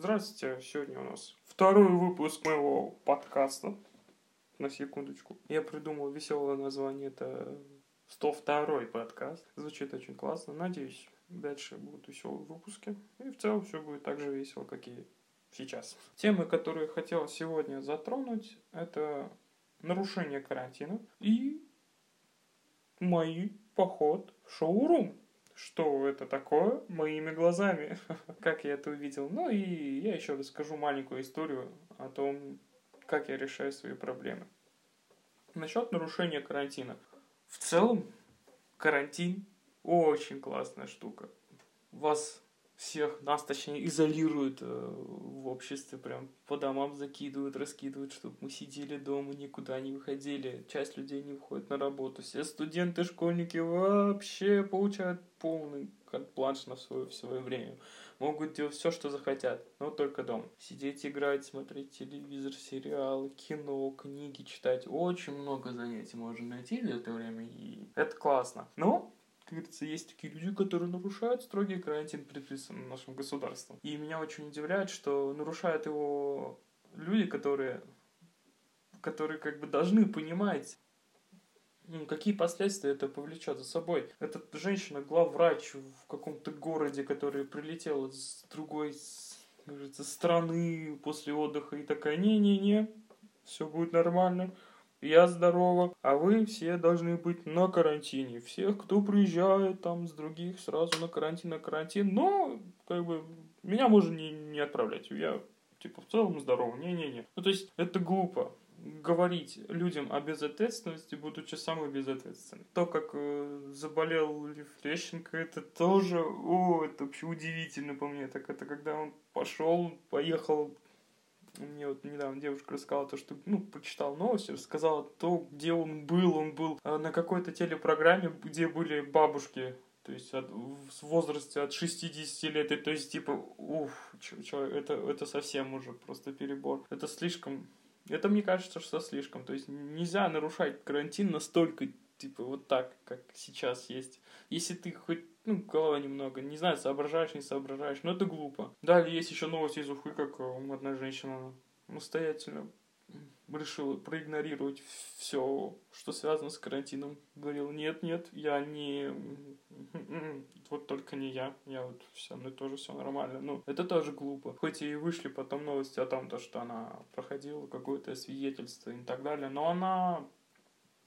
Здравствуйте, сегодня у нас второй выпуск моего подкаста. На секундочку. Я придумал веселое название, это 102 подкаст. Звучит очень классно. Надеюсь, дальше будут веселые выпуски. И в целом все будет так же весело, как и сейчас. Темы, которые хотел сегодня затронуть, это нарушение карантина и мой поход в шоурум что это такое моими глазами, как я это увидел. Ну и я еще расскажу маленькую историю о том, как я решаю свои проблемы. Насчет нарушения карантина. В целом, карантин очень классная штука. Вас всех, нас точнее, изолируют э, в обществе, прям по домам закидывают, раскидывают, чтобы мы сидели дома, никуда не выходили. Часть людей не выходит на работу. Все студенты, школьники вообще получают полный карт-бланш на свое, в свое время. Могут делать все, что захотят, но только дома. Сидеть, играть, смотреть телевизор, сериалы, кино, книги читать. Очень много занятий можно найти для этого времени, и это классно. Но как говорится, есть такие люди, которые нарушают строгий карантин, предписанный нашим государством. И меня очень удивляет, что нарушают его люди, которые, которые как бы должны понимать, ну, какие последствия это повлечет за собой. Эта женщина, главврач в каком-то городе, который прилетела с другой кажется, страны после отдыха и такая, не-не-не, все будет нормально я здорова, а вы все должны быть на карантине. Всех, кто приезжает там с других, сразу на карантин, на карантин. Но, как бы, меня можно не, не отправлять. Я, типа, в целом здоров. Не-не-не. Ну, то есть, это глупо говорить людям о безответственности, будучи самой безответственной. То, как э, заболел Лев Лещенко, это тоже, о, это вообще удивительно по мне. Так это когда он пошел, поехал мне вот недавно девушка рассказала то, что, ну, прочитал новости, рассказала то, где он был. Он был э, на какой-то телепрограмме, где были бабушки, то есть от, в возрасте от 60 лет, и то есть, типа, уф, чё, это, это совсем уже просто перебор. Это слишком, это мне кажется, что слишком. То есть нельзя нарушать карантин настолько, типа, вот так, как сейчас есть. Если ты хоть ну, голова немного, не знаю, соображаешь, не соображаешь, но это глупо. Далее есть еще новости из Уфы, как э, одна женщина настоятельно решила проигнорировать все, что связано с карантином. Говорил, нет, нет, я не... Вот только не я. Я вот со мной тоже все нормально. Ну, это тоже глупо. Хоть и вышли потом новости о том, то, что она проходила какое-то свидетельство и так далее, но она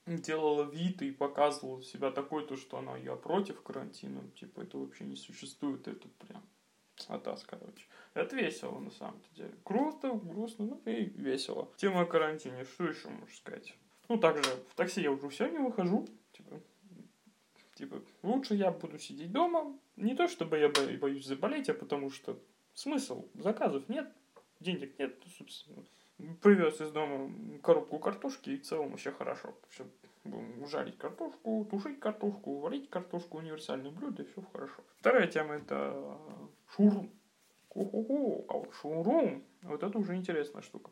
делала вид и показывала себя такой, то, что она я против карантина, типа это вообще не существует, это прям атас, короче. Это весело, на самом деле. Круто, грустно, ну и весело. Тема о карантине, что еще можно сказать? Ну, также в такси я уже все не выхожу, типа, типа, лучше я буду сидеть дома. Не то, чтобы я боюсь заболеть, а потому что смысл, заказов нет, денег нет, собственно привез из дома коробку картошки, и в целом вообще хорошо. Все, будем жарить картошку, тушить картошку, варить картошку, универсальное блюдо, и все хорошо. Вторая тема это шурум. Ху-ху-ху, а вот шурум, вот это уже интересная штука.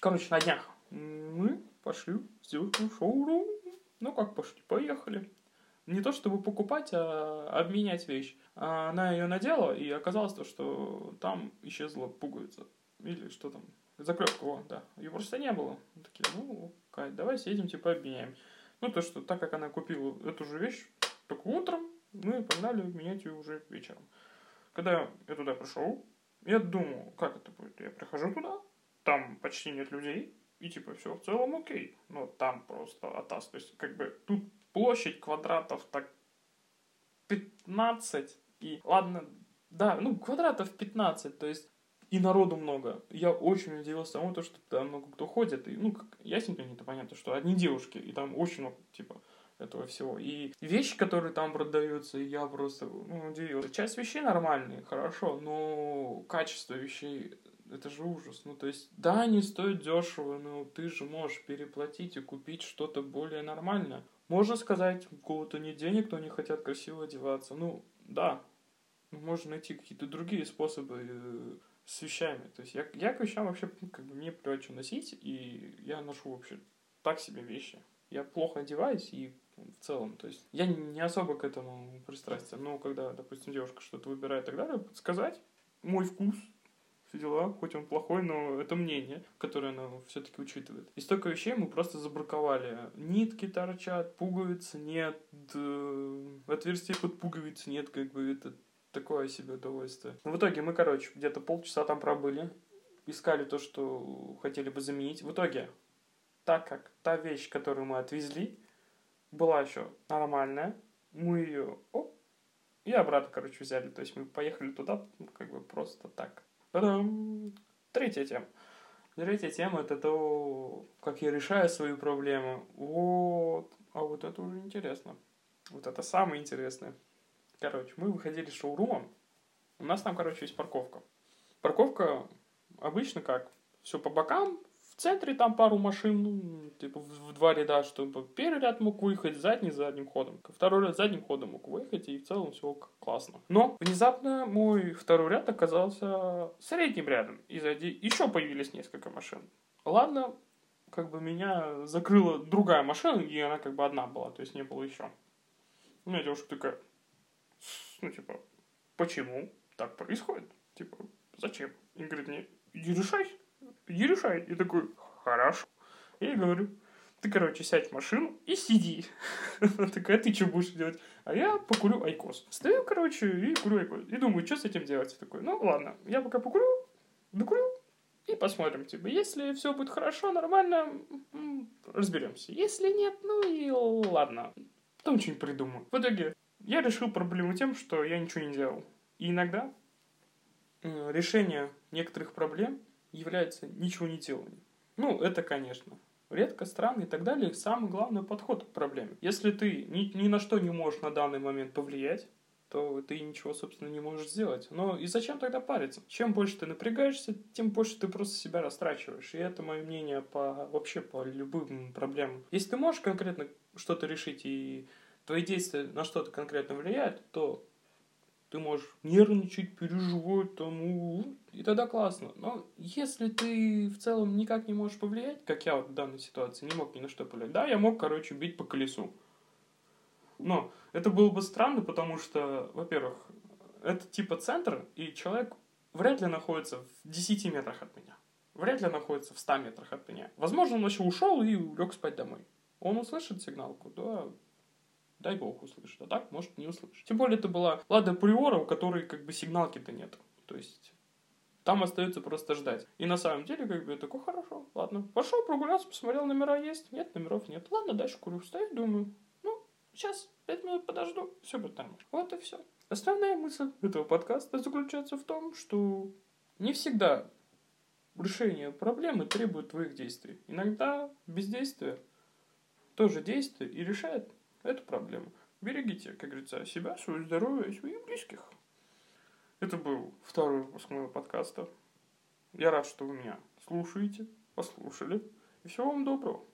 Короче, на днях мы пошли сделать шоурум. Ну как пошли, поехали. Не то чтобы покупать, а обменять вещь. Она ее надела, и оказалось то, что там исчезла пуговица. Или что там, Заклепка, о, да. Ее просто не было. Мы такие, ну, Кай, давай съездим, типа, обменяем. Ну, то, что так как она купила эту же вещь только утром, мы погнали менять ее уже вечером. Когда я туда пришел, я думал, как это будет. Я прихожу туда, там почти нет людей, и типа все в целом окей. Но там просто атас. То есть, как бы, тут площадь квадратов так 15, и ладно, да, ну, квадратов 15, то есть и народу много. Я очень удивился тому, то, что там много кто ходит. И, ну, как, ясно, это понятно, что одни девушки, и там очень много, типа, этого всего. И вещи, которые там продаются, я просто ну, удивился. Часть вещей нормальные, хорошо, но качество вещей это же ужас. Ну, то есть, да, они стоят дешево, но ты же можешь переплатить и купить что-то более нормальное. Можно сказать, у кого-то нет денег, но они хотят красиво одеваться. Ну, да, можно найти какие-то другие способы э, с вещами. То есть я, я к вещам вообще, ну, как бы, мне плевать, носить, и я ношу вообще так себе вещи. Я плохо одеваюсь, и в целом, то есть я не особо к этому пристрастен. Но когда, допустим, девушка что-то выбирает и так далее, подсказать мой вкус, все дела, хоть он плохой, но это мнение, которое оно все-таки учитывает. И столько вещей мы просто забраковали. Нитки торчат, пуговицы нет, отверстия под пуговицы нет, как бы это такое себе удовольствие. В итоге мы, короче, где-то полчаса там пробыли, искали то, что хотели бы заменить. В итоге, так как та вещь, которую мы отвезли, была еще нормальная, мы ее оп, и обратно, короче, взяли. То есть мы поехали туда ну, как бы просто так. Та-дам! Третья тема. Третья тема это то, как я решаю свою проблему. Вот. А вот это уже интересно. Вот это самое интересное. Короче, мы выходили с шоурума. У нас там, короче, есть парковка. Парковка обычно как? Все по бокам, в центре там пару машин, ну, типа в, два ряда, чтобы первый ряд мог выехать задний задним ходом, второй ряд задним ходом мог выехать, и в целом все классно. Но внезапно мой второй ряд оказался средним рядом, и сзади еще появились несколько машин. Ладно, как бы меня закрыла другая машина, и она как бы одна была, то есть не было еще. У меня девушка такая, ну, типа, почему так происходит? Типа, зачем? И говорит мне, иди решай иди решай. И такой, хорошо. Я ей говорю, ты, короче, сядь в машину и сиди. Она такая, ты что будешь делать? А я покурю IQOS. Стою, короче, и курю IQOS. И думаю, что с этим делать? Я такой, ну ладно, я пока покурю, докурю, и посмотрим, типа, если все будет хорошо, нормально, разберемся. Если нет, ну и ладно. Потом что-нибудь придумаю. В итоге я решил проблему тем, что я ничего не делал. И иногда решение некоторых проблем является ничего не деланием. Ну, это, конечно, редко, странно и так далее. Самый главный подход к проблеме. Если ты ни, ни на что не можешь на данный момент повлиять, то ты ничего, собственно, не можешь сделать. Но и зачем тогда париться? Чем больше ты напрягаешься, тем больше ты просто себя растрачиваешь. И это мое мнение по вообще по любым проблемам. Если ты можешь конкретно что-то решить и твои действия на что-то конкретно влияют, то ты можешь нервничать, переживать тому, и тогда классно. Но если ты в целом никак не можешь повлиять, как я вот в данной ситуации не мог ни на что повлиять, да, я мог, короче, бить по колесу. Но это было бы странно, потому что, во-первых, это типа центр, и человек вряд ли находится в 10 метрах от меня. Вряд ли находится в 100 метрах от меня. Возможно, он вообще ушел и лег спать домой. Он услышит сигналку, да, дай бог услышит, а так может не услышит. Тем более это была Лада Приора, у которой как бы сигналки-то нет. То есть там остается просто ждать. И на самом деле, как бы, я такой, хорошо, ладно. Пошел прогуляться, посмотрел, номера есть. Нет, номеров нет. Ладно, дальше курю. Стою, думаю, ну, сейчас, пять минут подожду, все будет нормально. Вот и все. Основная мысль этого подкаста заключается в том, что не всегда решение проблемы требует твоих действий. Иногда бездействие тоже действие и решает эту проблему. Берегите, как говорится, себя, свое здоровье и своих близких. Это был второй выпуск моего подкаста. Я рад, что вы меня слушаете, послушали. И всего вам доброго.